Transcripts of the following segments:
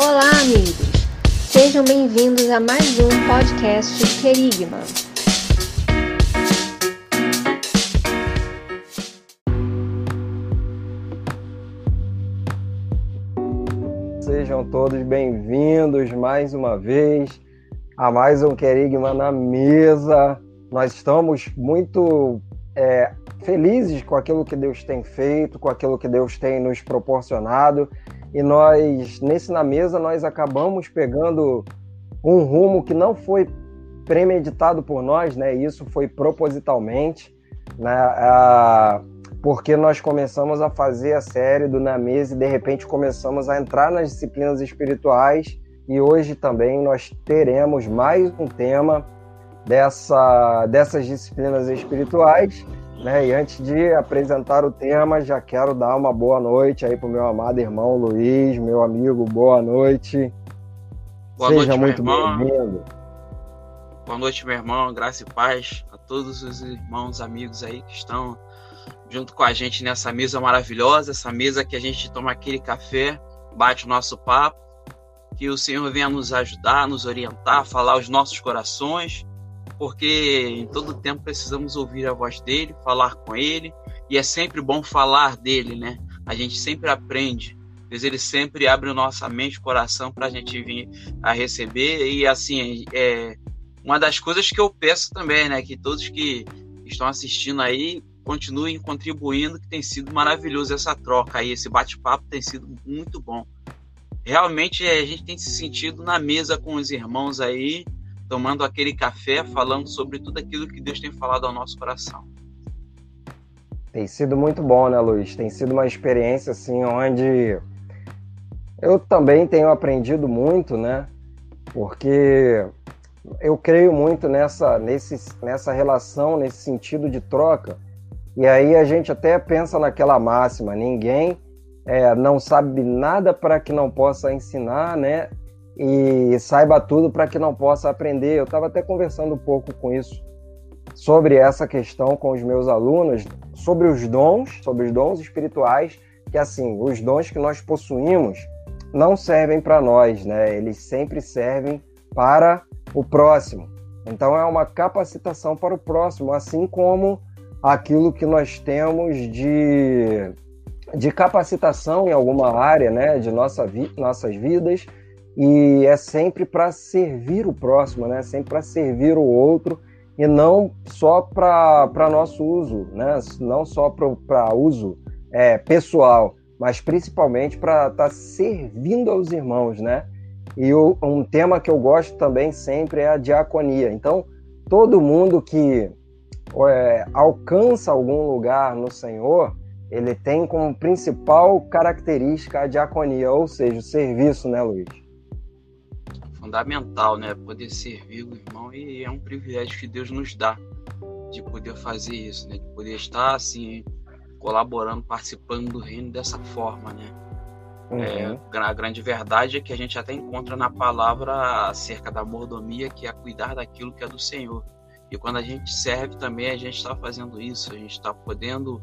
Olá, amigos! Sejam bem-vindos a mais um podcast Querigma. Sejam todos bem-vindos mais uma vez a mais um Querigma na mesa. Nós estamos muito é, felizes com aquilo que Deus tem feito, com aquilo que Deus tem nos proporcionado e nós, nesse na mesa, nós acabamos pegando um rumo que não foi premeditado por nós, né? Isso foi propositalmente, né? Ah, porque nós começamos a fazer a série do Na Mesa e de repente começamos a entrar nas disciplinas espirituais e hoje também nós teremos mais um tema dessa, dessas disciplinas espirituais né? E antes de apresentar o tema, já quero dar uma boa noite aí para o meu amado irmão Luiz, meu amigo, boa noite. Boa Seja noite, muito bem-vindo. Boa noite, meu irmão, graça e paz a todos os irmãos, amigos aí que estão junto com a gente nessa mesa maravilhosa, essa mesa que a gente toma aquele café, bate o nosso papo, que o Senhor venha nos ajudar, nos orientar, falar os nossos corações porque em todo tempo precisamos ouvir a voz dele, falar com ele, e é sempre bom falar dele, né? A gente sempre aprende. Deus ele sempre abre nossa mente, coração para a gente vir a receber e assim é uma das coisas que eu peço também, né, que todos que estão assistindo aí continuem contribuindo, que tem sido maravilhoso essa troca aí, esse bate-papo tem sido muito bom. Realmente a gente tem se sentido na mesa com os irmãos aí, tomando aquele café, falando sobre tudo aquilo que Deus tem falado ao nosso coração. Tem sido muito bom, né, Luiz? Tem sido uma experiência assim onde eu também tenho aprendido muito, né? Porque eu creio muito nessa, nesse, nessa relação, nesse sentido de troca. E aí a gente até pensa naquela máxima: ninguém é, não sabe nada para que não possa ensinar, né? E saiba tudo para que não possa aprender. Eu estava até conversando um pouco com isso sobre essa questão com os meus alunos, sobre os dons, sobre os dons espirituais, que assim, os dons que nós possuímos não servem para nós, né? Eles sempre servem para o próximo. Então é uma capacitação para o próximo, assim como aquilo que nós temos de, de capacitação em alguma área, né, de nossa vi nossas vidas, e é sempre para servir o próximo, né? Sempre para servir o outro e não só para nosso uso, né? Não só para uso é, pessoal, mas principalmente para estar tá servindo aos irmãos, né? E o, um tema que eu gosto também sempre é a diaconia. Então, todo mundo que é, alcança algum lugar no Senhor, ele tem como principal característica a diaconia, ou seja, o serviço, né, Luiz? Fundamental, né? Poder servir o irmão e é um privilégio que Deus nos dá de poder fazer isso, né? De poder estar assim colaborando, participando do reino dessa forma, né? Uhum. É, a grande verdade é que a gente até encontra na palavra acerca da mordomia, que é cuidar daquilo que é do Senhor. E quando a gente serve também, a gente está fazendo isso, a gente está podendo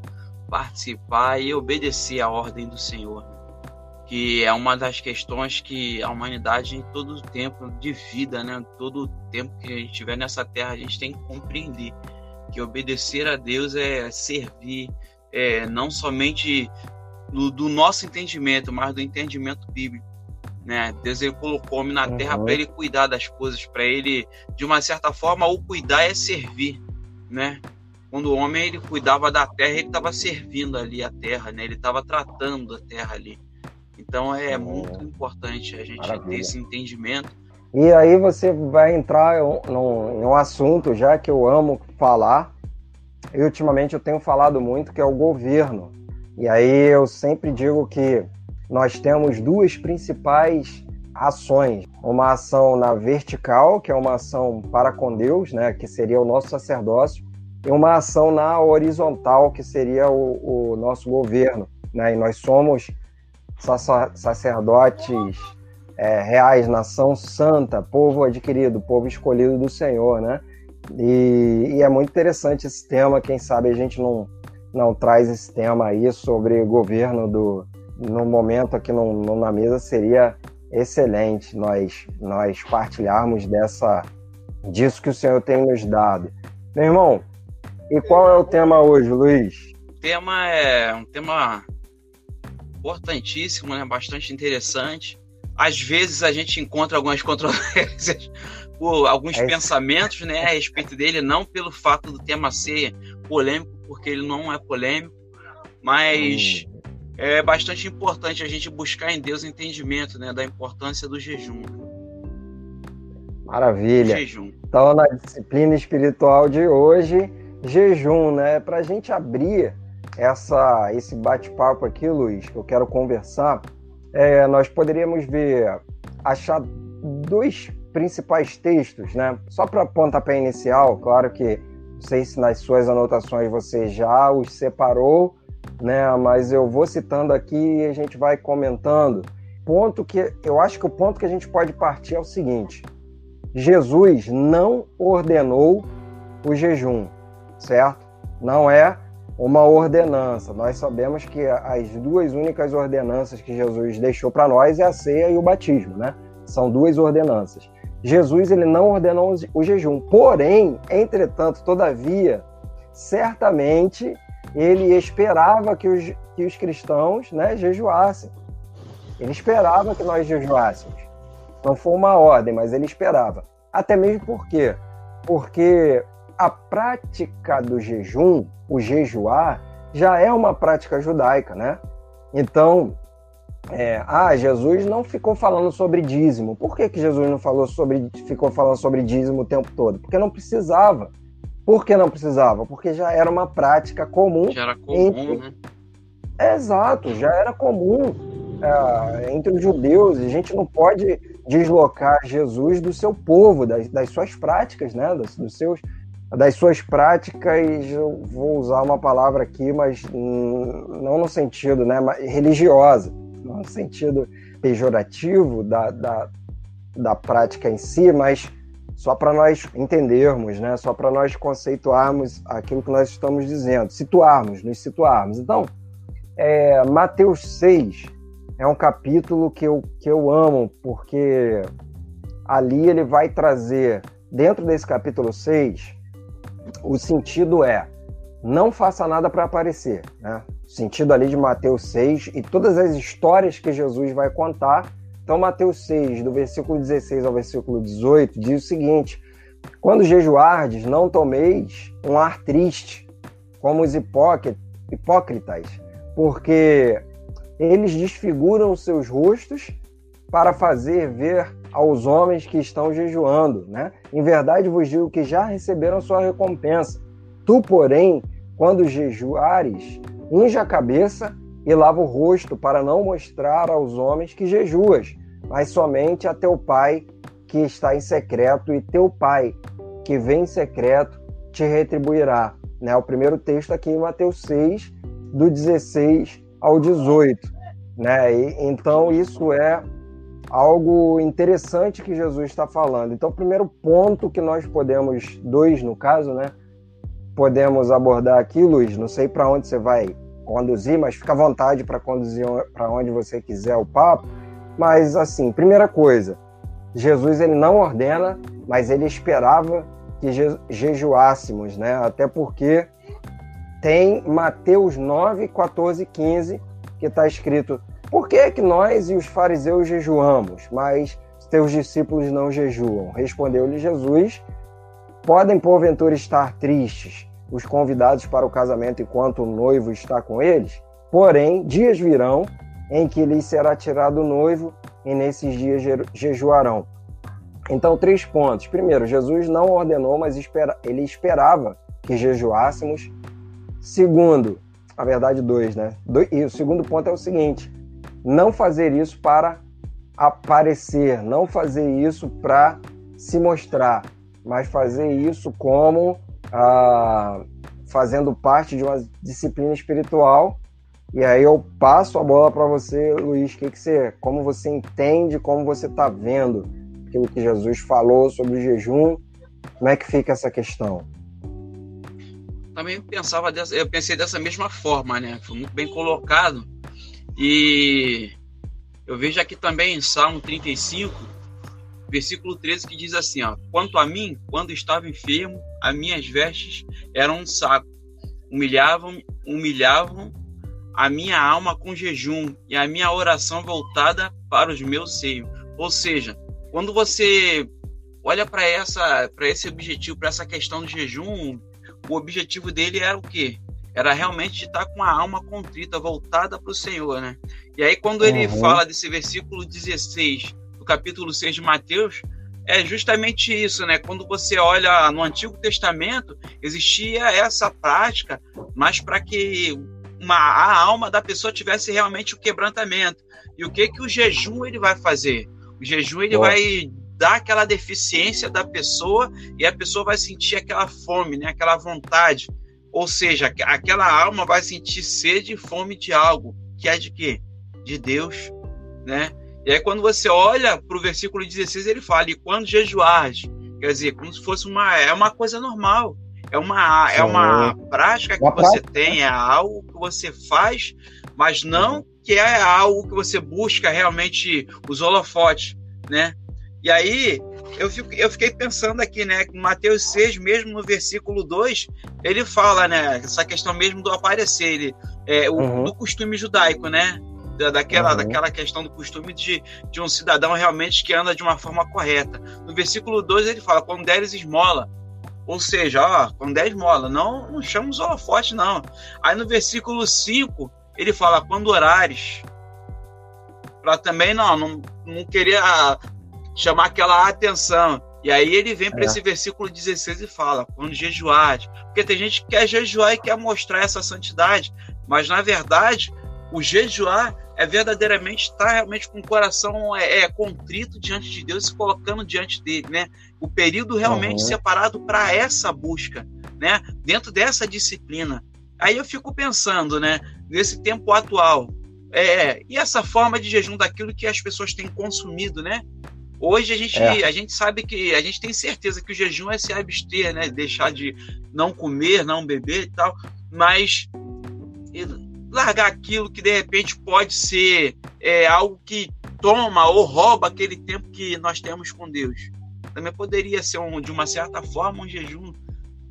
participar e obedecer à ordem do Senhor. Que é uma das questões que a humanidade em todo o tempo de vida, né, todo o tempo que a gente estiver nessa terra, a gente tem que compreender que obedecer a Deus é servir, é, não somente do, do, nosso entendimento, mas do entendimento bíblico. Né? Deus ele colocou o homem na uhum. terra para ele cuidar das coisas, para ele, de uma certa forma, o cuidar é servir, né? Quando o homem ele cuidava da terra, ele estava servindo ali a terra, né? Ele estava tratando a terra ali. Então é, é muito importante a gente Maravilha. ter esse entendimento. E aí você vai entrar em um, um assunto já que eu amo falar, e ultimamente eu tenho falado muito, que é o governo. E aí eu sempre digo que nós temos duas principais ações. Uma ação na vertical, que é uma ação para com Deus, né, que seria o nosso sacerdócio, e uma ação na horizontal, que seria o, o nosso governo. Né? E nós somos sacerdotes é, reais, nação santa, povo adquirido, povo escolhido do Senhor, né? E, e, é muito interessante esse tema, quem sabe a gente não, não traz esse tema aí sobre governo do no momento aqui no, no, na mesa seria excelente nós nós partilharmos dessa disso que o Senhor tem nos dado. Meu irmão, e qual é o tema hoje, Luiz? O tema é um tema importantíssimo, né? Bastante interessante. Às vezes a gente encontra algumas controvérsias por alguns é pensamentos, né, a respeito dele, não pelo fato do tema ser polêmico, porque ele não é polêmico, mas hum. é bastante importante a gente buscar em Deus entendimento, né, da importância do jejum. Maravilha. Jejum. Então, na disciplina espiritual de hoje, jejum, né? Para a gente abrir essa, esse bate-papo aqui, Luiz, que eu quero conversar, é, nós poderíamos ver, achar dois principais textos, né? Só para pontapé inicial, claro que não sei se nas suas anotações você já os separou, né? Mas eu vou citando aqui e a gente vai comentando. Ponto que eu acho que o ponto que a gente pode partir é o seguinte: Jesus não ordenou o jejum, certo? Não é uma ordenança. Nós sabemos que as duas únicas ordenanças que Jesus deixou para nós é a ceia e o batismo, né? São duas ordenanças. Jesus ele não ordenou o jejum. Porém, entretanto, todavia, certamente ele esperava que os, que os cristãos né, jejuassem. Ele esperava que nós jejuássemos. Não foi uma ordem, mas ele esperava. Até mesmo por quê? Porque a prática do jejum, o jejuar, já é uma prática judaica, né? Então, é, ah, Jesus não ficou falando sobre dízimo. Por que, que Jesus não falou sobre, ficou falando sobre dízimo o tempo todo? Porque não precisava. Por que não precisava? Porque já era uma prática comum. Já era comum, entre... né? Exato, já era comum é, entre os judeus. A gente não pode deslocar Jesus do seu povo, das, das suas práticas, né? Dos, dos, seus, das suas práticas. Eu vou usar uma palavra aqui, mas não no sentido, né? Religiosa no sentido pejorativo da, da, da prática em si, mas só para nós entendermos, né? só para nós conceituarmos aquilo que nós estamos dizendo, situarmos, nos situarmos. Então, é, Mateus 6 é um capítulo que eu, que eu amo, porque ali ele vai trazer, dentro desse capítulo 6, o sentido é não faça nada para aparecer. Né? O sentido ali de Mateus 6 e todas as histórias que Jesus vai contar. Então, Mateus 6, do versículo 16 ao versículo 18, diz o seguinte: Quando jejuardes, não tomeis um ar triste, como os hipócritas, porque eles desfiguram seus rostos para fazer ver aos homens que estão jejuando. Né? Em verdade vos digo que já receberam sua recompensa. Tu, porém, quando jejuares, unge a cabeça e lava o rosto, para não mostrar aos homens que jejuas, mas somente a teu pai que está em secreto, e teu pai que vem em secreto te retribuirá. Né? O primeiro texto aqui em Mateus 6, do 16 ao 18. Né? E, então, isso é algo interessante que Jesus está falando. Então, o primeiro ponto que nós podemos, dois no caso, né? podemos abordar aqui, Luiz. Não sei para onde você vai conduzir, mas fica à vontade para conduzir para onde você quiser o papo. Mas assim, primeira coisa, Jesus ele não ordena, mas ele esperava que je jejuássemos, né? Até porque tem Mateus 9, 14 15, que está escrito: Por que, que nós e os fariseus jejuamos, mas teus discípulos não jejuam? Respondeu-lhe Jesus: Podem, porventura, estar tristes os convidados para o casamento enquanto o noivo está com eles? Porém, dias virão em que lhes será tirado o noivo, e nesses dias jejuarão. Então, três pontos. Primeiro, Jesus não ordenou, mas espera, ele esperava que jejuássemos. Segundo, a verdade, dois, né? E o segundo ponto é o seguinte: não fazer isso para aparecer, não fazer isso para se mostrar, mas fazer isso como ah, fazendo parte de uma disciplina espiritual. E aí eu passo a bola para você, Luiz, que que você, como você entende, como você está vendo aquilo que Jesus falou sobre o jejum, como é que fica essa questão? Também pensava dessa, eu pensei dessa mesma forma, né? Foi muito bem colocado. E Eu vejo aqui também em Salmo 35, versículo 13, que diz assim: ó, Quanto a mim, quando estava enfermo, as minhas vestes eram um saco, humilhavam, humilhavam a minha alma com jejum e a minha oração voltada para os meus seios. Ou seja, quando você olha para essa para esse objetivo, para essa questão do jejum, o objetivo dele era o quê? Era realmente estar com a alma contrita, voltada para o Senhor, né? E aí quando ele uhum. fala desse versículo 16 do capítulo 6 de Mateus, é justamente isso, né? Quando você olha no Antigo Testamento, existia essa prática, mas para que uma, a alma da pessoa tivesse realmente o quebrantamento. E o que que o jejum ele vai fazer? O jejum ele Nossa. vai dar aquela deficiência da pessoa e a pessoa vai sentir aquela fome, né? Aquela vontade. Ou seja, aquela alma vai sentir sede e fome de algo, que é de quê? De Deus, né? E aí quando você olha para o versículo 16, ele fala: "E quando jejuardes", quer dizer, como se fosse uma é uma coisa normal. É uma, é uma prática que você tem, é algo que você faz, mas não que é algo que você busca realmente os holofotes, né? E aí eu, fico, eu fiquei pensando aqui, né? Que Mateus 6, mesmo no versículo 2, ele fala, né? Essa questão mesmo do aparecer, ele, é, o, uhum. do costume judaico, né? Da, daquela, uhum. daquela questão do costume de, de um cidadão realmente que anda de uma forma correta. No versículo 2 ele fala, quando deres esmola, ou seja, ó, com 10 molas, não, não chama os holofotes, não. Aí no versículo 5, ele fala, quando orares, para também não, não, não querer ah, chamar aquela atenção. E aí ele vem para é. esse versículo 16 e fala, quando jejuar. Porque tem gente que quer jejuar e quer mostrar essa santidade, mas na verdade, o jejuar é verdadeiramente estar realmente com o coração é, é, contrito diante de Deus, se colocando diante dele, né? O período realmente uhum. separado para essa busca, né? Dentro dessa disciplina. Aí eu fico pensando, né? Nesse tempo atual, é, e essa forma de jejum daquilo que as pessoas têm consumido, né? Hoje a gente, é. a gente sabe que a gente tem certeza que o jejum é se abster, né? Deixar de não comer, não beber e tal, mas largar aquilo que de repente pode ser é, algo que toma ou rouba aquele tempo que nós temos com Deus. Também poderia ser um, de uma certa forma um jejum,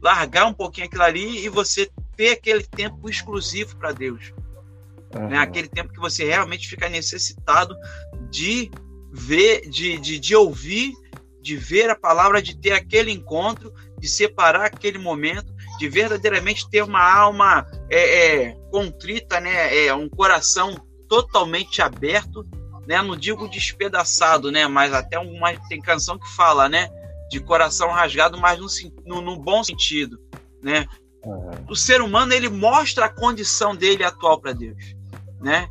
largar um pouquinho aquilo ali e você ter aquele tempo exclusivo para Deus. Uhum. Né? Aquele tempo que você realmente fica necessitado de ver, de, de, de ouvir, de ver a palavra, de ter aquele encontro, de separar aquele momento de verdadeiramente ter uma alma é, é, contrita, né? É, um coração totalmente aberto, né? Não digo despedaçado, né? Mas até uma tem canção que fala, né? De coração rasgado, mas no, no, no bom sentido, né? Uhum. O ser humano ele mostra a condição dele atual para Deus, né?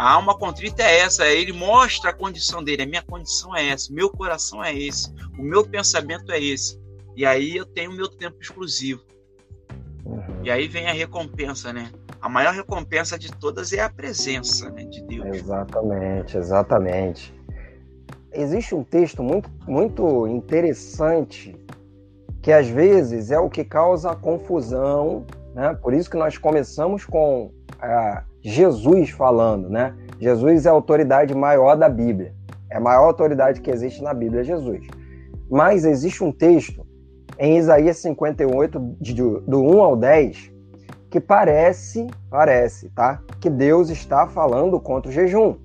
A alma contrita é essa, ele mostra a condição dele. A minha condição é essa, meu coração é esse, o meu pensamento é esse. E aí eu tenho meu tempo exclusivo. Uhum. E aí vem a recompensa, né? A maior recompensa de todas é a presença né, de Deus. Exatamente, exatamente. Existe um texto muito, muito interessante que às vezes é o que causa confusão, né? Por isso que nós começamos com uh, Jesus falando, né? Jesus é a autoridade maior da Bíblia. É a maior autoridade que existe na Bíblia, Jesus. Mas existe um texto em Isaías 58, de, do 1 ao 10, que parece, parece, tá? Que Deus está falando contra o jejum.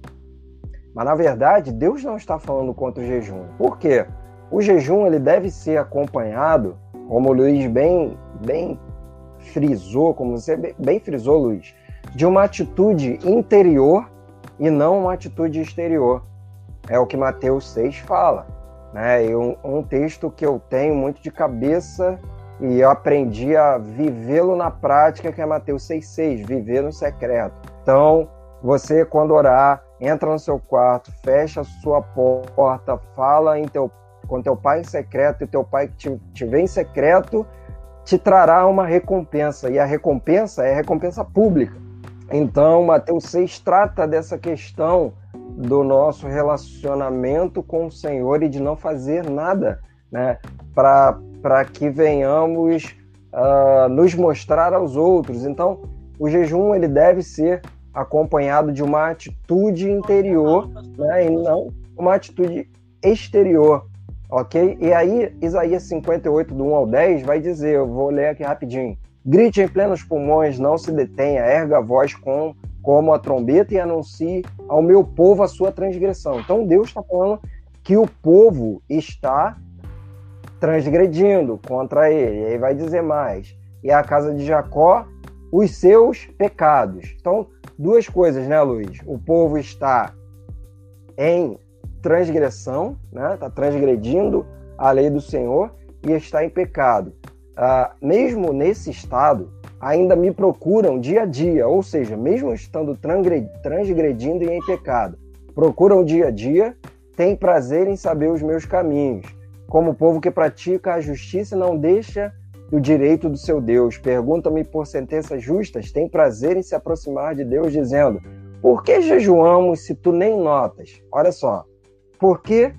Mas na verdade, Deus não está falando contra o jejum. Por quê? O jejum ele deve ser acompanhado, como o Luiz bem, bem frisou, como você bem frisou, Luiz, de uma atitude interior e não uma atitude exterior. É o que Mateus 6 fala. Né? E um, um texto que eu tenho muito de cabeça e eu aprendi a vivê-lo na prática, que é Mateus 6,6, viver no secreto. Então, você, quando orar, entra no seu quarto, fecha a sua porta, fala em teu, com teu pai em secreto, e teu pai que te, te vê em secreto te trará uma recompensa, e a recompensa é recompensa pública. Então, Mateus 6 trata dessa questão do nosso relacionamento com o Senhor e de não fazer nada né, para que venhamos uh, nos mostrar aos outros. Então, o jejum ele deve ser acompanhado de uma atitude interior, né, e não uma atitude exterior, ok? E aí, Isaías 58, do 1 ao 10, vai dizer, eu vou ler aqui rapidinho, grite em plenos pulmões, não se detenha, erga a voz com, como a trombeta e anuncie ao meu povo a sua transgressão. Então, Deus está falando que o povo está transgredindo contra ele. E aí vai dizer mais. E a casa de Jacó, os seus pecados. Então, duas coisas, né, Luiz? O povo está em transgressão, né? Está transgredindo a lei do Senhor e está em pecado. Ah, mesmo nesse estado, ainda me procuram dia a dia, ou seja, mesmo estando transgredindo e em pecado, procuram dia a dia, têm prazer em saber os meus caminhos. Como povo que pratica a justiça não deixa o direito do seu Deus. Pergunta-me por sentenças justas, tem prazer em se aproximar de Deus, dizendo: Por que jejuamos se tu nem notas? Olha só. Por que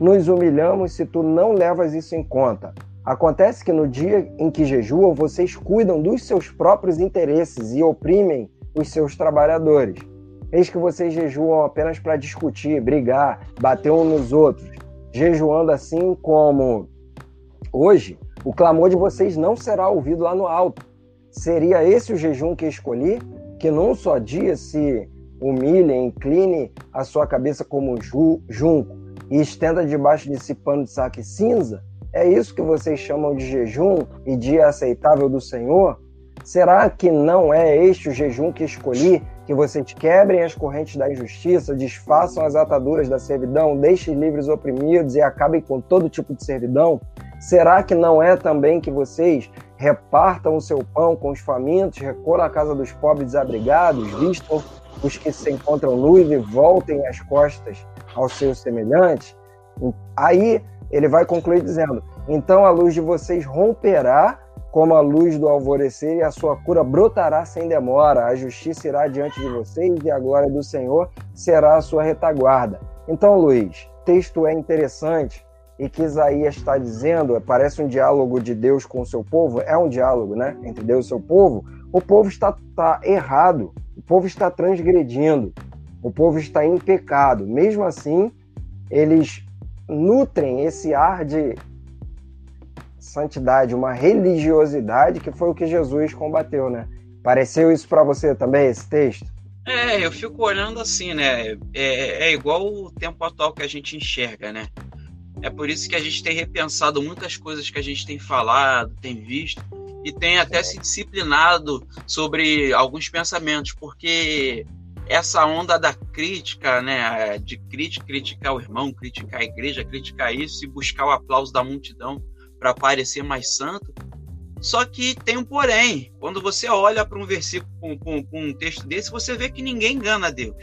nos humilhamos se tu não levas isso em conta? Acontece que no dia em que jejuam, vocês cuidam dos seus próprios interesses e oprimem os seus trabalhadores. Eis que vocês jejuam apenas para discutir, brigar, bater uns nos outros, jejuando assim como hoje, o clamor de vocês não será ouvido lá no alto. Seria esse o jejum que escolhi? Que num só dia se humilhe, incline a sua cabeça como junco e estenda debaixo de si pano de saco e cinza? É isso que vocês chamam de jejum e dia aceitável do Senhor? Será que não é este o jejum que escolhi? Que vocês quebrem as correntes da injustiça, desfaçam as ataduras da servidão, deixem livres os oprimidos e acabem com todo tipo de servidão? Será que não é também que vocês repartam o seu pão com os famintos, recolham a casa dos pobres desabrigados, vistam os que se encontram nus e voltem as costas aos seus semelhantes? Aí ele vai concluir dizendo: Então a luz de vocês romperá como a luz do alvorecer e a sua cura brotará sem demora. A justiça irá diante de vocês e a glória do Senhor será a sua retaguarda. Então, Luiz, texto é interessante e que Isaías está dizendo, parece um diálogo de Deus com o seu povo, é um diálogo, né, entre Deus e seu povo. O povo está, está errado, o povo está transgredindo, o povo está em pecado. Mesmo assim, eles nutrem esse ar de santidade, uma religiosidade que foi o que Jesus combateu, né? Pareceu isso para você também esse texto? É, eu fico olhando assim, né? É, é igual o tempo atual que a gente enxerga, né? É por isso que a gente tem repensado muitas coisas que a gente tem falado, tem visto e tem até se disciplinado sobre alguns pensamentos, porque essa onda da crítica, né, de crítica, criticar o irmão, criticar a igreja, criticar isso e buscar o aplauso da multidão para parecer mais santo. Só que tem um porém. Quando você olha para um versículo com, com, um texto desse, você vê que ninguém engana Deus.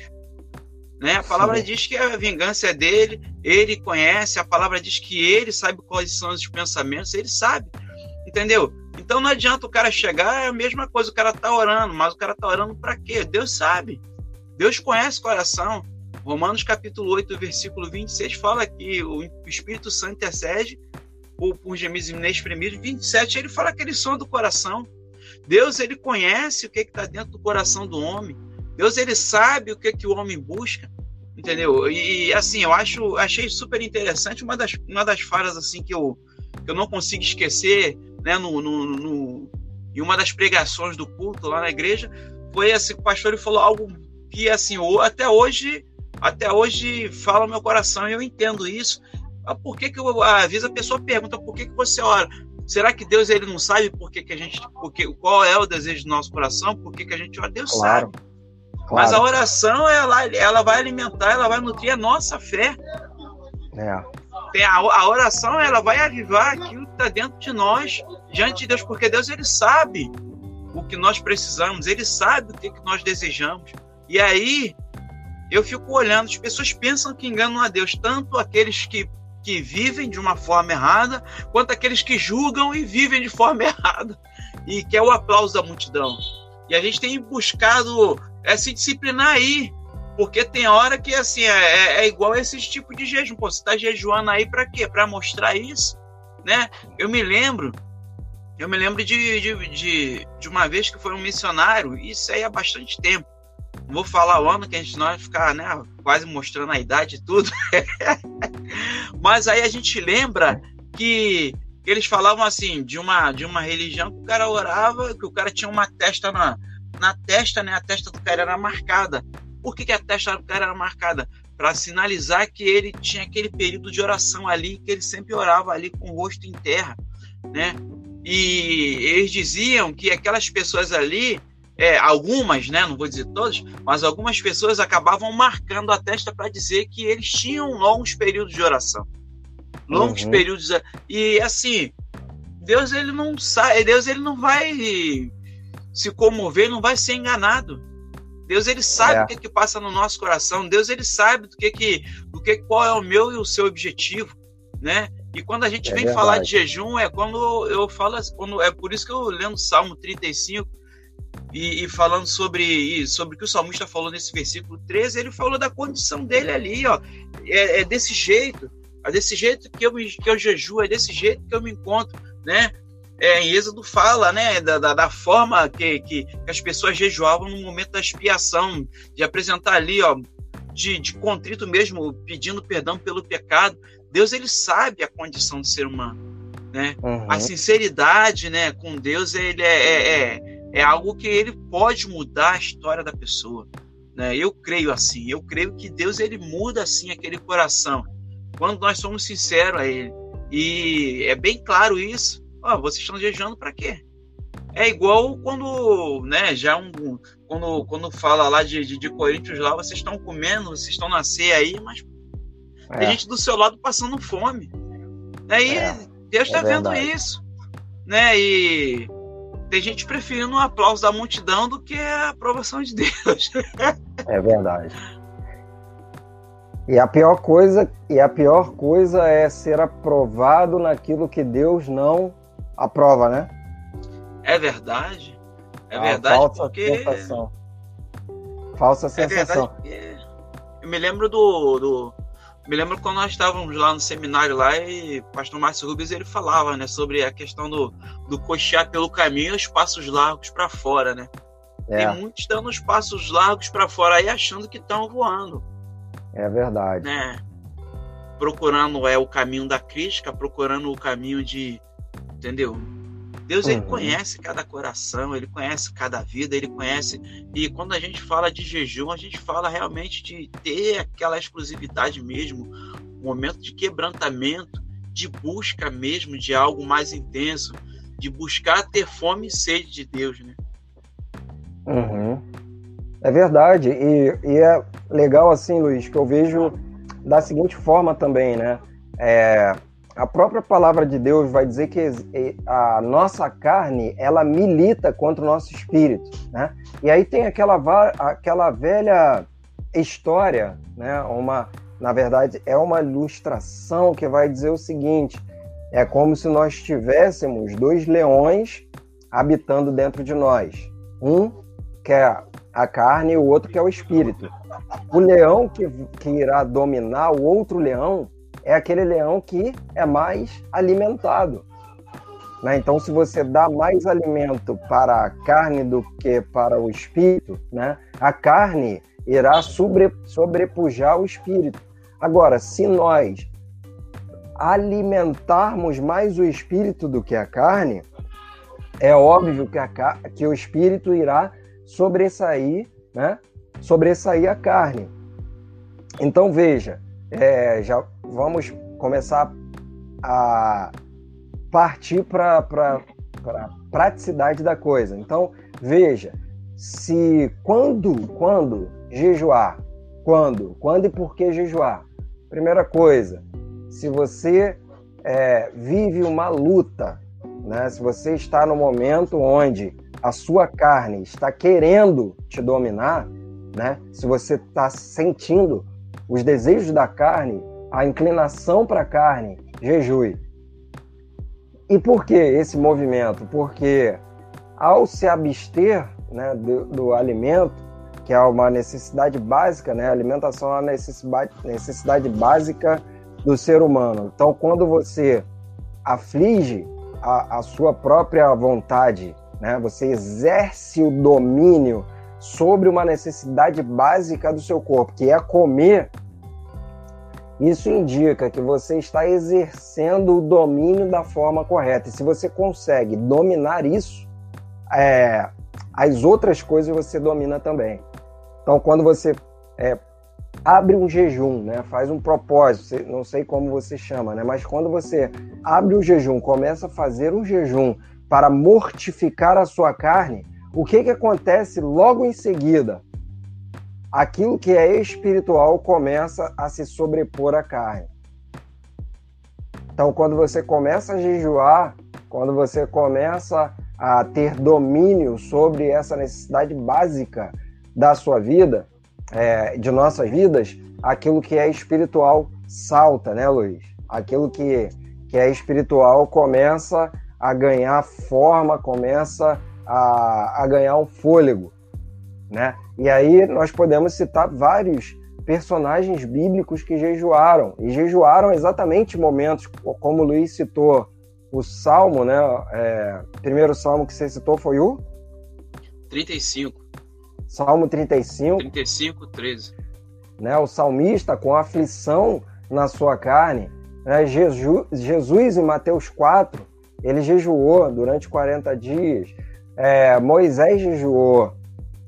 Né? A palavra Sim. diz que a vingança é dele, ele conhece, a palavra diz que ele sabe quais são os pensamentos, ele sabe. Entendeu? Então não adianta o cara chegar, é a mesma coisa, o cara tá orando, mas o cara tá orando para quê? Deus sabe. Deus conhece o coração. Romanos capítulo 8, versículo 26 fala que o Espírito Santo intercede por, por gemidos inexprimidos. 27 ele fala aquele som do coração. Deus ele conhece o que está dentro do coração do homem. Deus ele sabe o que, que o homem busca, entendeu? E assim, eu acho, achei super interessante uma das, uma das falas assim que eu, que eu não consigo esquecer, né, no, no, no, em uma das pregações do culto lá na igreja, foi assim, o pastor ele falou algo que assim, até hoje, até hoje fala o meu coração, e eu entendo isso. Ah, por que que eu, às vezes a pessoa pergunta por que que você ora? Será que Deus ele não sabe por que, que a gente, porque qual é o desejo do nosso coração? Por que, que a gente ora? Deus claro. sabe. Claro. Mas a oração, ela, ela vai alimentar, ela vai nutrir a nossa fé. É. Tem a, a oração, ela vai avivar aquilo que está dentro de nós, diante de Deus, porque Deus, ele sabe o que nós precisamos, ele sabe o que, que nós desejamos. E aí, eu fico olhando, as pessoas pensam que enganam a Deus, tanto aqueles que, que vivem de uma forma errada, quanto aqueles que julgam e vivem de forma errada, e que é o aplauso da multidão. E a gente tem buscado é se disciplinar aí. Porque tem hora que assim é, é, é igual esse tipo de jejum. Pô, você tá jejuando aí para quê? Para mostrar isso, né? Eu me lembro, eu me lembro de, de, de, de, uma vez que foi um missionário, isso aí há bastante tempo. Vou falar o ano que a gente não vai ficar, né, quase mostrando a idade e tudo. Mas aí a gente lembra que eles falavam assim de uma de uma religião que o cara orava, que o cara tinha uma testa na, na testa, né? A testa do cara era marcada. Por que, que a testa do cara era marcada? Para sinalizar que ele tinha aquele período de oração ali, que ele sempre orava ali com o rosto em terra, né? E eles diziam que aquelas pessoas ali, é, algumas, né, não vou dizer todas, mas algumas pessoas acabavam marcando a testa para dizer que eles tinham longos períodos de oração. Longos uhum. períodos. E assim, Deus ele não sai, Deus ele não vai se comover, não vai ser enganado. Deus ele sabe é. o que, que passa no nosso coração. Deus ele sabe do que que, do que qual é o meu e o seu objetivo, né? E quando a gente é vem verdade. falar de jejum, é quando eu falo, quando, é por isso que eu lendo Salmo 35 e, e falando sobre, sobre o que o salmista falou nesse versículo 13, ele falou da condição dele ali, ó. É, é desse jeito, é desse jeito que eu, que eu jejuo, é desse jeito que eu me encontro, né? É, em Êxodo fala, né, da, da, da forma que, que, que, as pessoas jejuavam no momento da expiação, de apresentar ali, ó, de, de contrito mesmo, pedindo perdão pelo pecado. Deus ele sabe a condição do ser humano, né? Uhum. A sinceridade, né, com Deus ele é, é, é, é, algo que ele pode mudar a história da pessoa, né? Eu creio assim, eu creio que Deus ele muda assim aquele coração quando nós somos sinceros a Ele. E é bem claro isso. Ó, vocês estão jejuando para quê? É igual quando, né, já um, quando, quando fala lá de, de, de Coríntios lá, vocês estão comendo, vocês estão na ceia aí, mas é. Tem gente do seu lado passando fome. Aí é, Deus está é vendo isso. Né? E tem gente preferindo um aplauso da multidão do que a aprovação de Deus. é verdade. E a pior coisa, e a pior coisa é ser aprovado naquilo que Deus não aprova, né? É verdade. É verdade falsa porque sensação. Falsa sensação. É verdade, eu me lembro do, do me lembro quando nós estávamos lá no seminário lá e o pastor Márcio Rubens ele falava, né, sobre a questão do, do coxear pelo caminho e os passos largos para fora, né? É. Tem muitos dando os passos largos para fora aí achando que estão voando. É verdade. Né? Procurando é o caminho da crítica, procurando o caminho de, entendeu? Deus ele uhum. conhece cada coração, ele conhece cada vida, ele conhece. E quando a gente fala de jejum, a gente fala realmente de ter aquela exclusividade mesmo, um momento de quebrantamento, de busca mesmo de algo mais intenso, de buscar ter fome e sede de Deus, né? Uhum. É verdade. E, e, é legal assim, Luiz, que eu vejo da seguinte forma também, né? É, a própria palavra de Deus vai dizer que a nossa carne ela milita contra o nosso espírito, né? E aí tem aquela aquela velha história, né? Uma, na verdade, é uma ilustração que vai dizer o seguinte: é como se nós tivéssemos dois leões habitando dentro de nós, um que é a carne e o outro que é o espírito. O leão que, que irá dominar o outro leão é aquele leão que é mais alimentado. Né? Então, se você dá mais alimento para a carne do que para o espírito, né? a carne irá sobre, sobrepujar o espírito. Agora, se nós alimentarmos mais o espírito do que a carne, é óbvio que, a, que o espírito irá sobressair, né? sobressair a carne. Então, veja, é, já vamos começar a partir para a praticidade da coisa. Então, veja, se quando, quando jejuar, quando, quando e por que jejuar? Primeira coisa, se você é, vive uma luta, né? se você está no momento onde a sua carne está querendo te dominar, né? se você está sentindo os desejos da carne, a inclinação para a carne, jejue. E por que esse movimento? Porque ao se abster né, do, do, alimento, que é uma necessidade básica, né, a alimentação é uma necessidade, necessidade básica do ser humano. Então, quando você aflige a, a sua própria vontade, né, você exerce o domínio sobre uma necessidade básica do seu corpo, que é comer, isso indica que você está exercendo o domínio da forma correta. E se você consegue dominar isso, é, as outras coisas você domina também. Então, quando você é, abre um jejum, né, faz um propósito, não sei como você chama, né, mas quando você abre o jejum, começa a fazer um jejum para mortificar a sua carne, o que, que acontece logo em seguida? Aquilo que é espiritual começa a se sobrepor à carne. Então, quando você começa a jejuar, quando você começa a ter domínio sobre essa necessidade básica da sua vida, é, de nossas vidas, aquilo que é espiritual salta, né, Luiz? Aquilo que, que é espiritual começa a ganhar forma, começa a, a ganhar um fôlego, né? E aí nós podemos citar vários personagens bíblicos que jejuaram, e jejuaram exatamente momentos, como o Luiz citou, o Salmo, né? É, primeiro Salmo que você citou foi o? 35. Salmo 35. 35, 13. Né, o salmista com aflição na sua carne. Né, Jesus, Jesus, em Mateus 4, ele jejuou durante 40 dias. É, Moisés jejuou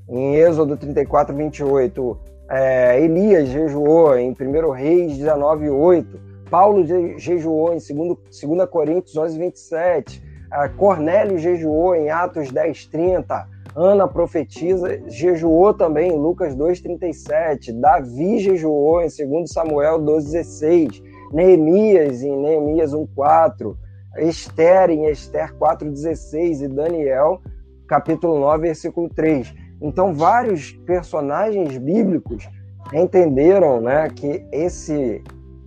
em Êxodo 34, 28. É, Elias jejuou em 1 Reis 19, 8. Paulo jejuou em 2, 2 Coríntios 11, 27. É, Cornélio jejuou em Atos 10, 30. Ana profetiza, jejuou também em Lucas 2,37. Davi jejuou em 2 Samuel 2,16. Neemias em Neemias 1,4. Esther em Esther 4,16. E Daniel, capítulo 9, versículo 3. Então, vários personagens bíblicos entenderam né, que esse,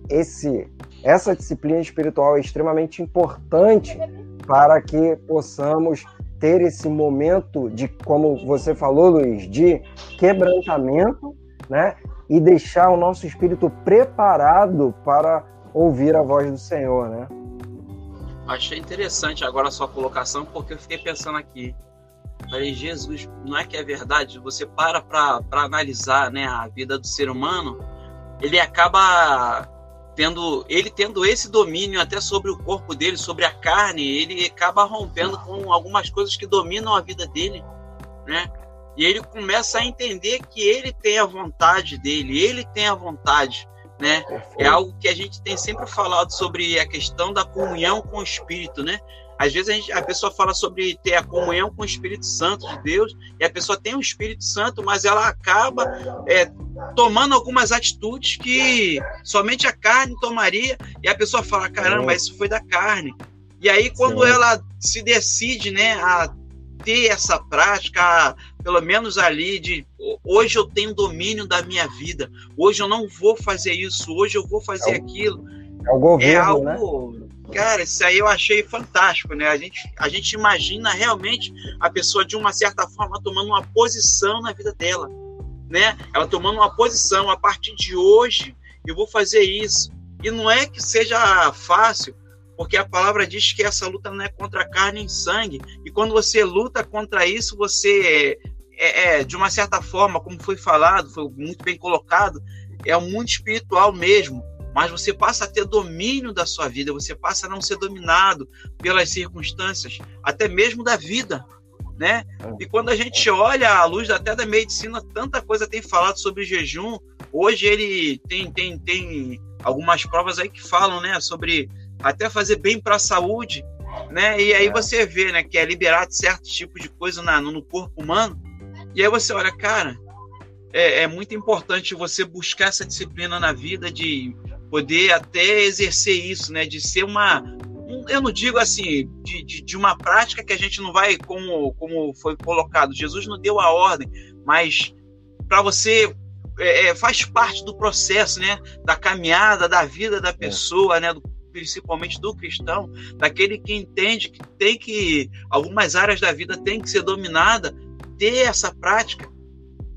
esse, essa disciplina espiritual é extremamente importante para que possamos ter esse momento de, como você falou, Luiz, de quebrantamento, né? E deixar o nosso espírito preparado para ouvir a voz do Senhor, né? Achei interessante agora a sua colocação, porque eu fiquei pensando aqui. Falei, Jesus, não é que é verdade? Você para para analisar né, a vida do ser humano, ele acaba tendo ele tendo esse domínio até sobre o corpo dele, sobre a carne, ele acaba rompendo com algumas coisas que dominam a vida dele, né? E ele começa a entender que ele tem a vontade dele, ele tem a vontade, né? É algo que a gente tem sempre falado sobre a questão da comunhão com o Espírito, né? Às vezes a, gente, a, pessoa fala sobre ter a comunhão com o Espírito Santo de Deus, e a pessoa tem o Espírito Santo, mas ela acaba é, tomando algumas atitudes que somente a carne tomaria, e a pessoa fala: caramba, isso foi da carne. E aí, quando Sim. ela se decide né, a ter essa prática, pelo menos ali, de hoje eu tenho domínio da minha vida, hoje eu não vou fazer isso, hoje eu vou fazer é aquilo. É o governo, é algo, né? Cara, isso aí eu achei fantástico, né? A gente, a gente imagina realmente a pessoa, de uma certa forma, tomando uma posição na vida dela, né? Ela tomando uma posição, a partir de hoje eu vou fazer isso. E não é que seja fácil, porque a palavra diz que essa luta não é contra carne e sangue. E quando você luta contra isso, você é, é, de uma certa forma, como foi falado, foi muito bem colocado, é o mundo espiritual mesmo mas você passa a ter domínio da sua vida, você passa a não ser dominado pelas circunstâncias, até mesmo da vida, né? E quando a gente olha à luz até da medicina, tanta coisa tem falado sobre jejum. Hoje ele tem tem tem algumas provas aí que falam, né, sobre até fazer bem para a saúde, né? E aí é. você vê, né, que é liberado certo tipo de coisa na, no corpo humano. E aí você olha, cara, é, é, muito importante você buscar essa disciplina na vida de poder até exercer isso, né? De ser uma. Eu não digo assim, de, de, de uma prática que a gente não vai, como, como foi colocado, Jesus não deu a ordem, mas para você é, é, faz parte do processo, né? Da caminhada, da vida da é. pessoa, é. né? Do, principalmente do cristão, daquele que entende que tem que algumas áreas da vida tem que ser dominada, ter essa prática,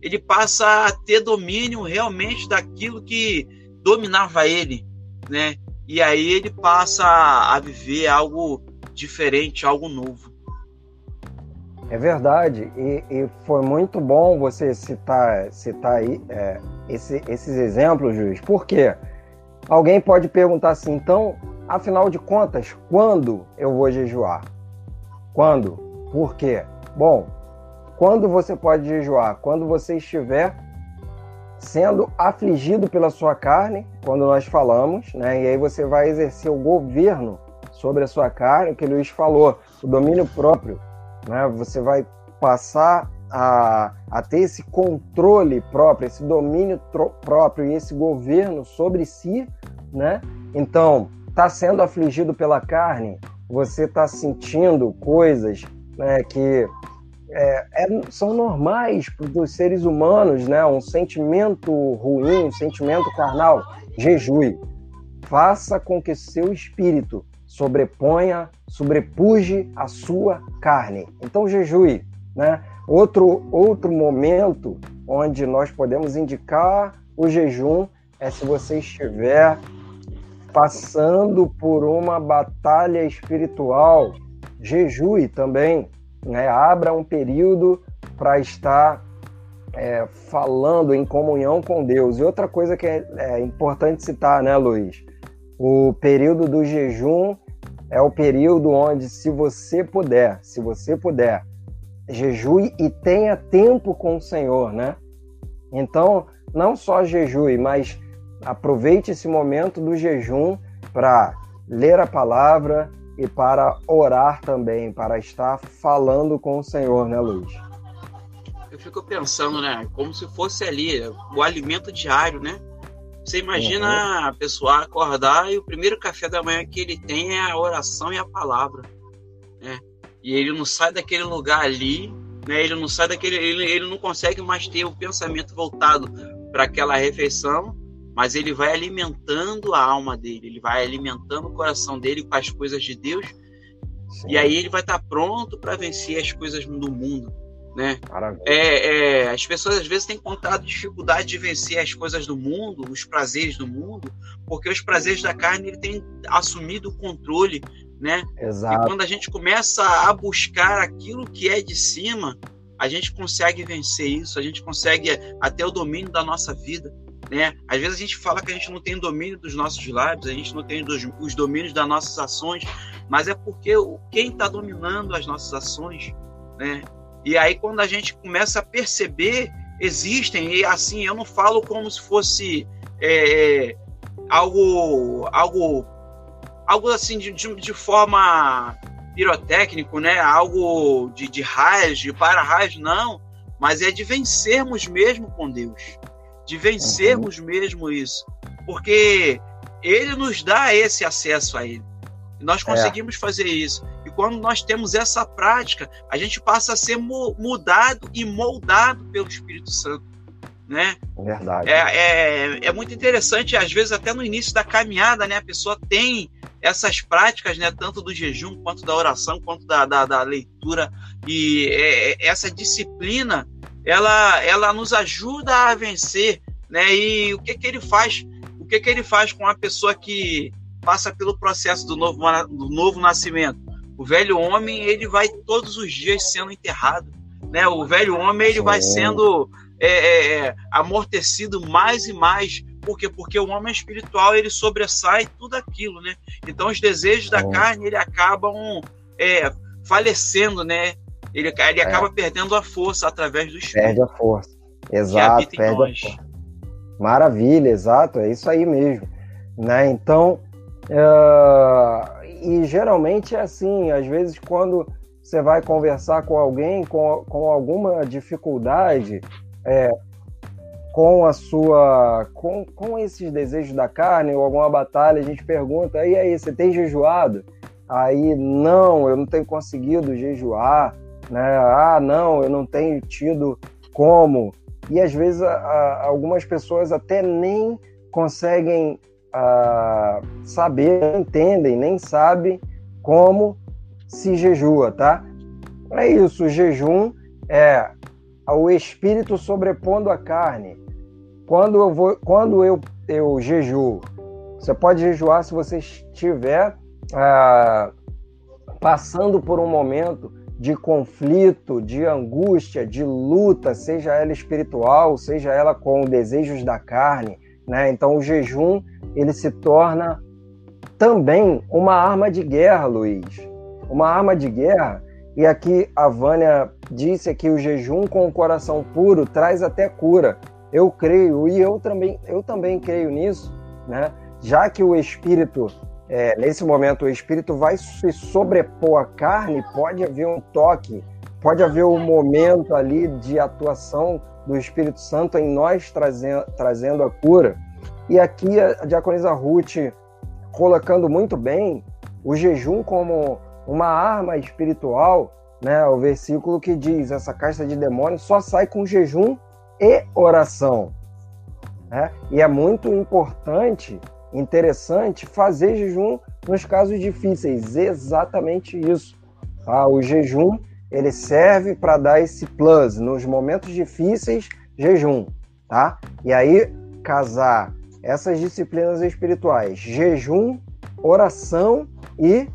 ele passa a ter domínio realmente daquilo que dominava ele, né? E aí ele passa a viver algo diferente, algo novo. É verdade, e, e, foi muito bom você citar, citar aí, é, esse, esses exemplos, Juiz, por quê? Alguém pode perguntar assim, então, afinal de contas, quando eu vou jejuar? Quando? Por quê? Bom, quando você pode jejuar? Quando você estiver sendo afligido pela sua carne, quando nós falamos, né? E aí você vai exercer o governo sobre a sua carne, que Luiz falou, o domínio próprio, né? Você vai passar a, a ter esse controle próprio, esse domínio próprio e esse governo sobre si, né? Então, está sendo afligido pela carne, você está sentindo coisas né, que é, é, são normais para os seres humanos, né? Um sentimento ruim, um sentimento carnal, jejue. Faça com que seu espírito sobreponha, sobrepuje a sua carne. Então jejue, né? Outro outro momento onde nós podemos indicar o jejum é se você estiver passando por uma batalha espiritual, jejue também, né? Abra um período para estar é, falando em comunhão com Deus. E outra coisa que é, é importante citar, né, Luiz? O período do jejum é o período onde, se você puder, se você puder, jejue e tenha tempo com o Senhor, né? Então, não só jejue, mas aproveite esse momento do jejum para ler a palavra, e para orar também, para estar falando com o Senhor, né, Luiz? Eu fico pensando, né, como se fosse ali o alimento diário, né? Você imagina uhum. a pessoa acordar e o primeiro café da manhã que ele tem é a oração e a palavra, né? E ele não sai daquele lugar ali, né? Ele não sai daquele, ele, ele não consegue mais ter o pensamento voltado para aquela refeição mas ele vai alimentando a alma dele, ele vai alimentando o coração dele com as coisas de Deus, Sim. e aí ele vai estar pronto para vencer as coisas do mundo. Né? É, é, as pessoas às vezes têm encontrado dificuldade de vencer as coisas do mundo, os prazeres do mundo, porque os prazeres da carne ele tem assumido o controle, né? Exato. E quando a gente começa a buscar aquilo que é de cima, a gente consegue vencer isso, a gente consegue até o domínio da nossa vida. Né? Às vezes a gente fala que a gente não tem domínio dos nossos lábios, a gente não tem dos, os domínios das nossas ações, mas é porque quem está dominando as nossas ações, né? E aí quando a gente começa a perceber, existem, e assim, eu não falo como se fosse é, algo, algo, algo assim de, de, forma pirotécnico, né? Algo de, de de para-raios, não. Mas é de vencermos mesmo com Deus de vencermos uhum. mesmo isso, porque ele nos dá esse acesso a ele. E nós é. conseguimos é. fazer isso. E quando nós temos essa prática, a gente passa a ser mudado e moldado pelo Espírito Santo. Né? Verdade. É, é, é muito interessante, às vezes, até no início da caminhada, né? A pessoa tem essas práticas, né? Tanto do jejum, quanto da oração, quanto da, da, da leitura. E é, é essa disciplina ela, ela nos ajuda a vencer, né? E o que que ele faz? O que que ele faz com a pessoa que passa pelo processo do novo, do novo nascimento? O velho homem ele vai todos os dias sendo enterrado, né? O velho homem ele vai sendo é, é, é, amortecido mais e mais por quê? Porque o homem espiritual ele sobressai tudo aquilo, né? Então os desejos da carne ele acabam é, falecendo, né? Ele, ele é. acaba perdendo a força através do espírito. Perde a força. Exato, perde a força. Maravilha, exato, é isso aí mesmo. Né? Então, uh, e geralmente é assim, às vezes quando você vai conversar com alguém com, com alguma dificuldade, é, com a sua com, com esses desejos da carne ou alguma batalha, a gente pergunta, e aí, você tem jejuado? Aí, não, eu não tenho conseguido jejuar né? Ah, não, eu não tenho tido como. E às vezes a, a, algumas pessoas até nem conseguem a, saber, entendem, nem sabem como se jejua, tá? É isso, o jejum é o espírito sobrepondo a carne. Quando eu vou, quando eu, eu jejuo, você pode jejuar se você estiver ah, passando por um momento de conflito, de angústia, de luta, seja ela espiritual, seja ela com desejos da carne, né? Então o jejum ele se torna também uma arma de guerra, Luiz. Uma arma de guerra. E aqui a Vânia disse que o jejum com o coração puro traz até cura. Eu creio e eu também, eu também creio nisso, né? Já que o espírito é, nesse momento o espírito vai se sobrepor à carne, pode haver um toque, pode haver um momento ali de atuação do Espírito Santo em nós trazendo, trazendo a cura. E aqui a diaconisa Ruth colocando muito bem o jejum como uma arma espiritual, né? O versículo que diz: essa caixa de demônios só sai com jejum e oração. Né? E é muito importante interessante fazer jejum nos casos difíceis. Exatamente isso. Tá? O jejum ele serve para dar esse plus nos momentos difíceis, jejum, tá? E aí casar essas disciplinas espirituais, jejum, oração e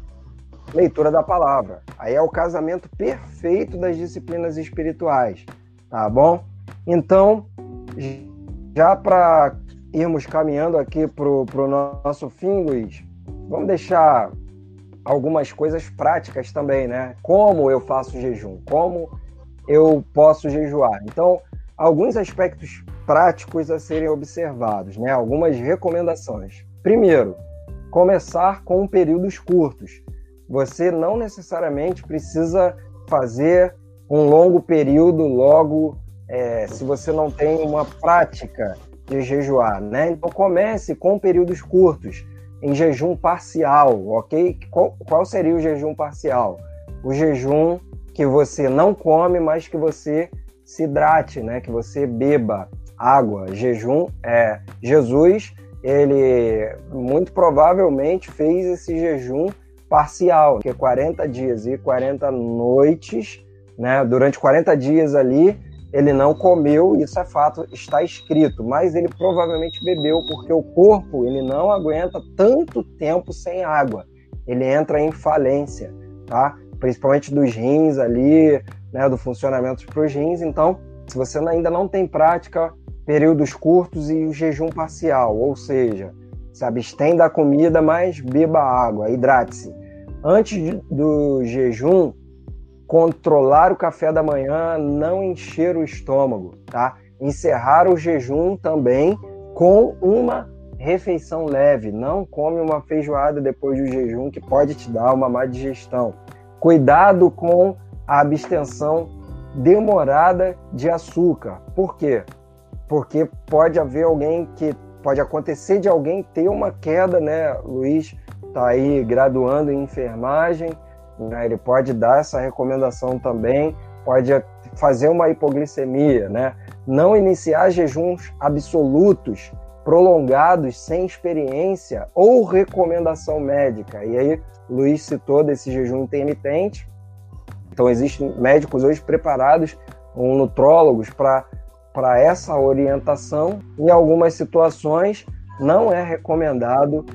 leitura da palavra. Aí é o casamento perfeito das disciplinas espirituais, tá bom? Então, já para irmos caminhando aqui para o nosso fim, Luiz, vamos deixar algumas coisas práticas também, né? Como eu faço jejum, como eu posso jejuar. Então, alguns aspectos práticos a serem observados, né? Algumas recomendações. Primeiro, começar com períodos curtos. Você não necessariamente precisa fazer um longo período logo é, se você não tem uma prática de jejuar, né? Então comece com períodos curtos, em jejum parcial, ok? Qual, qual seria o jejum parcial? O jejum que você não come, mas que você se hidrate, né? Que você beba água. Jejum é Jesus, ele muito provavelmente fez esse jejum parcial, que é 40 dias e 40 noites, né? Durante 40 dias ali, ele não comeu, isso é fato, está escrito, mas ele provavelmente bebeu porque o corpo ele não aguenta tanto tempo sem água. Ele entra em falência, tá? Principalmente dos rins ali, né, do funcionamento dos rins. Então, se você ainda não tem prática, períodos curtos e o jejum parcial, ou seja, se abstém da comida, mas beba água, hidrate-se. Antes do jejum, controlar o café da manhã, não encher o estômago, tá? Encerrar o jejum também com uma refeição leve, não come uma feijoada depois do jejum que pode te dar uma má digestão. Cuidado com a abstenção demorada de açúcar. Por quê? Porque pode haver alguém que pode acontecer de alguém ter uma queda, né? Luiz tá aí graduando em enfermagem, né? Ele pode dar essa recomendação também, pode fazer uma hipoglicemia, né? Não iniciar jejuns absolutos, prolongados, sem experiência ou recomendação médica. E aí, Luiz citou desse jejum intermitente. Então, existem médicos hoje preparados, um nutrólogos, para essa orientação. Em algumas situações, não é recomendado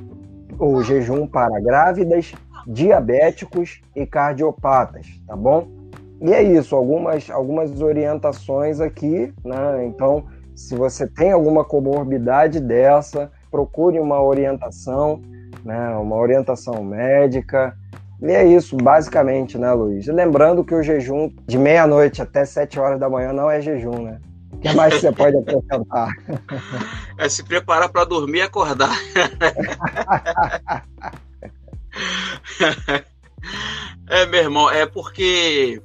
o jejum para grávidas diabéticos e cardiopatas, tá bom? E é isso, algumas, algumas orientações aqui, né? Então, se você tem alguma comorbidade dessa, procure uma orientação, né? Uma orientação médica. E é isso, basicamente, né, Luiz? lembrando que o jejum de meia-noite até sete horas da manhã não é jejum, né? O que mais você pode acrescentar? É se preparar para dormir e acordar. é, meu irmão, é porque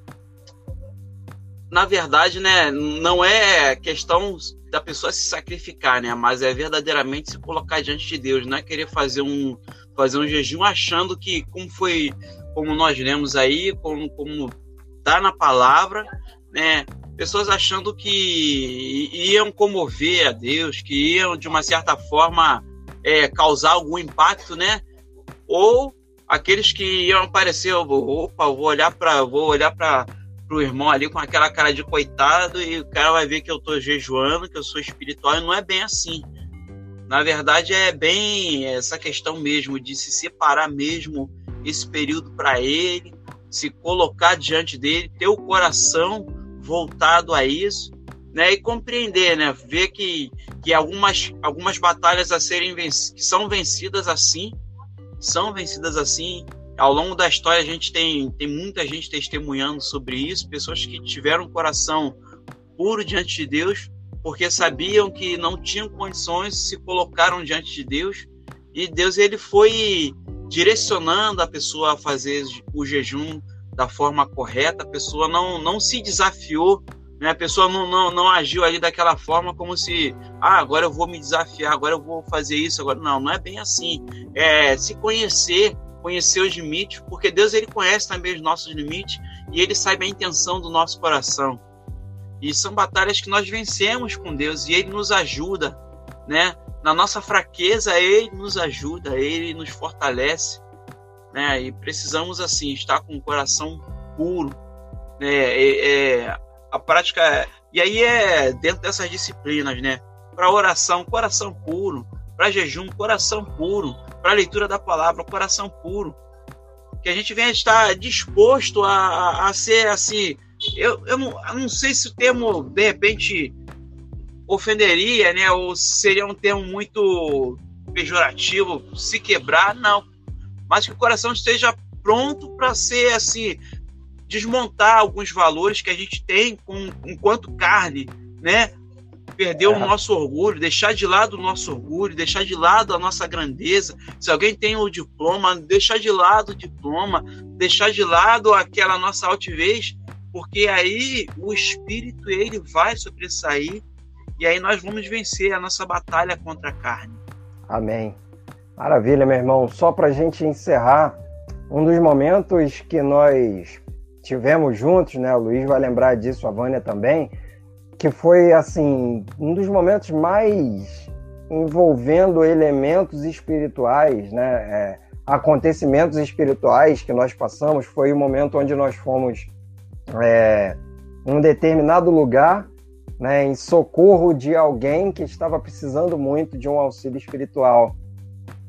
na verdade, né, não é questão da pessoa se sacrificar, né, mas é verdadeiramente se colocar diante de Deus, não é querer fazer um fazer um jejum achando que como foi, como nós lemos aí, como como tá na palavra, né, pessoas achando que iam comover a Deus, que iam de uma certa forma é, causar algum impacto, né, ou aqueles que iam aparecer, opa, vou olhar para vou olhar para o irmão ali com aquela cara de coitado e o cara vai ver que eu estou jejuando, que eu sou espiritual e não é bem assim. Na verdade é bem essa questão mesmo de se separar mesmo esse período para ele, se colocar diante dele, ter o coração voltado a isso, né? E compreender, né? Ver que, que algumas, algumas batalhas a serem que são vencidas assim, são vencidas assim. Ao longo da história a gente tem, tem muita gente testemunhando sobre isso, pessoas que tiveram um coração puro diante de Deus, porque sabiam que não tinham condições, se colocaram diante de Deus e Deus ele foi direcionando a pessoa a fazer o jejum da forma correta, a pessoa não, não se desafiou, né? a pessoa não, não, não agiu ali daquela forma como se, ah, agora eu vou me desafiar, agora eu vou fazer isso, agora não, não é bem assim. É se conhecer, conhecer os limites, porque Deus ele conhece também os nossos limites e ele sabe a intenção do nosso coração. E são batalhas que nós vencemos com Deus e ele nos ajuda, né? na nossa fraqueza, Ele nos ajuda, Ele nos fortalece, né? E precisamos assim estar com o coração puro, né? É, é, a prática é, e aí é dentro dessas disciplinas, né? Para oração, coração puro, para jejum, coração puro, para leitura da palavra, coração puro, que a gente venha estar disposto a, a, ser assim. Eu, eu, não, eu não sei se o termo de repente ofenderia, né? Ou seria um termo muito pejorativo, se quebrar, não. Mas que o coração esteja pronto para ser assim, desmontar alguns valores que a gente tem com, enquanto carne, né? Perder é. o nosso orgulho, deixar de lado o nosso orgulho, deixar de lado a nossa grandeza. Se alguém tem o diploma, deixar de lado o diploma, deixar de lado aquela nossa altivez, porque aí o espírito ele vai sobressair e aí nós vamos vencer a nossa batalha contra a carne. Amém. Maravilha, meu irmão. Só para a gente encerrar, um dos momentos que nós tivemos juntos, né? O Luiz vai lembrar disso, a Vânia também, que foi assim um dos momentos mais envolvendo elementos espirituais, né? É, acontecimentos espirituais que nós passamos foi o momento onde nós fomos é, em um determinado lugar né, em socorro de alguém que estava precisando muito de um auxílio espiritual.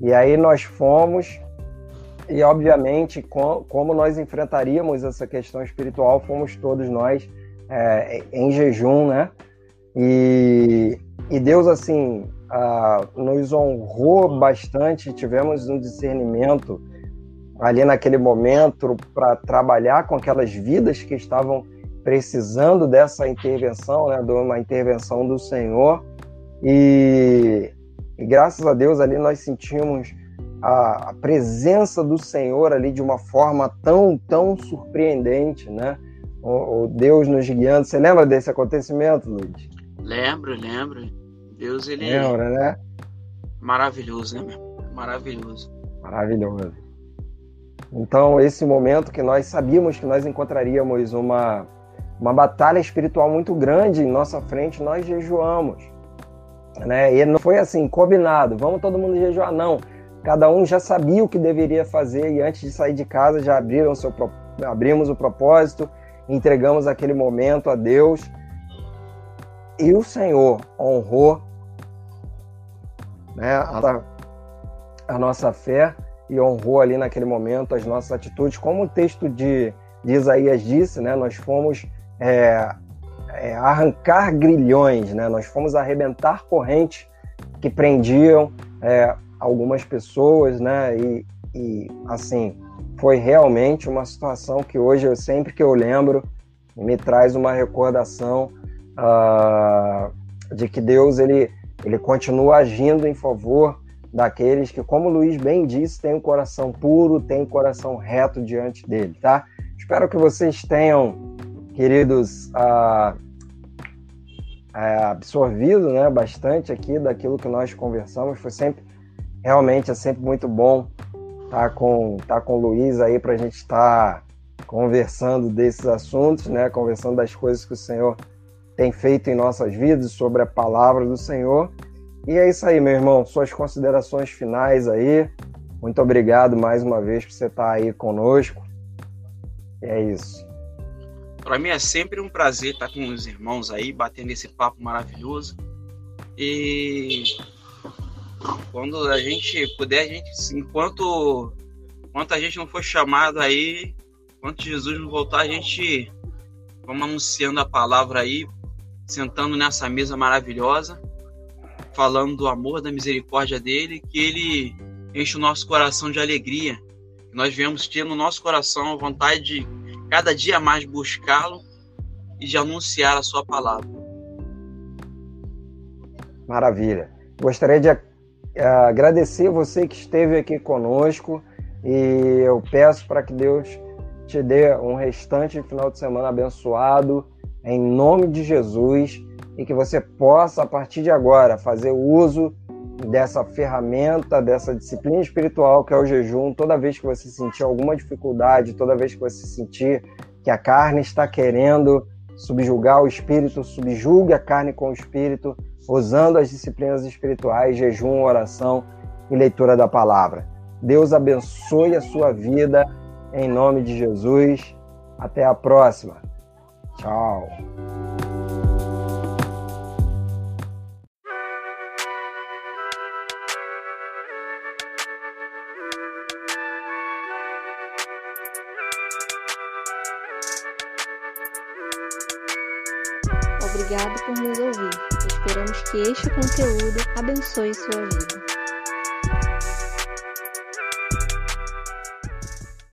E aí nós fomos, e obviamente, com, como nós enfrentaríamos essa questão espiritual, fomos todos nós é, em jejum, né? E, e Deus, assim, nos honrou bastante, tivemos um discernimento ali naquele momento para trabalhar com aquelas vidas que estavam precisando dessa intervenção, né, de uma intervenção do Senhor. E, e graças a Deus ali nós sentimos a, a, presença do Senhor ali de uma forma tão, tão surpreendente, né? O, o, Deus nos guiando. Você lembra desse acontecimento, Luiz? Lembro, lembro. Deus, ele Lembra, é né? maravilhoso, né? Maravilhoso. Maravilhoso. Então, esse momento que nós sabíamos que nós encontraríamos uma uma batalha espiritual muito grande em nossa frente, nós jejuamos. Né? E não foi assim, combinado, vamos todo mundo jejuar, não. Cada um já sabia o que deveria fazer e antes de sair de casa já abriram seu, abrimos o propósito, entregamos aquele momento a Deus. E o Senhor honrou né, a, a nossa fé e honrou ali naquele momento as nossas atitudes. Como o texto de, de Isaías disse, né, nós fomos é, é, arrancar grilhões, né? Nós fomos arrebentar correntes que prendiam é, algumas pessoas, né? E, e, assim foi realmente uma situação que hoje eu sempre que eu lembro me traz uma recordação uh, de que Deus ele ele continua agindo em favor daqueles que, como Luiz bem disse, tem um coração puro, tem um coração reto diante dele, tá? Espero que vocês tenham queridos, ah, é, absorvido né, bastante aqui daquilo que nós conversamos. Foi sempre, realmente, é sempre muito bom estar tá com, tá com o Luiz aí para a gente estar tá conversando desses assuntos, né, conversando das coisas que o Senhor tem feito em nossas vidas, sobre a palavra do Senhor. E é isso aí, meu irmão. Suas considerações finais aí. Muito obrigado mais uma vez por você estar aí conosco. E é isso. Para mim é sempre um prazer estar com os irmãos aí, batendo esse papo maravilhoso. E quando a gente puder, a gente, enquanto, enquanto a gente não for chamado aí, Quando Jesus não voltar, a gente vamos anunciando a palavra aí, sentando nessa mesa maravilhosa, falando do amor, da misericórdia dele, que ele enche o nosso coração de alegria. Nós viemos ter no nosso coração a vontade de cada dia mais buscá-lo e de anunciar a sua palavra. Maravilha. Gostaria de agradecer você que esteve aqui conosco e eu peço para que Deus te dê um restante final de semana abençoado, em nome de Jesus, e que você possa, a partir de agora, fazer uso dessa ferramenta, dessa disciplina espiritual que é o jejum, toda vez que você sentir alguma dificuldade, toda vez que você sentir que a carne está querendo subjugar o espírito, subjugue a carne com o espírito, usando as disciplinas espirituais, jejum, oração e leitura da palavra. Deus abençoe a sua vida em nome de Jesus. Até a próxima. Tchau. Que este conteúdo abençoe sua vida.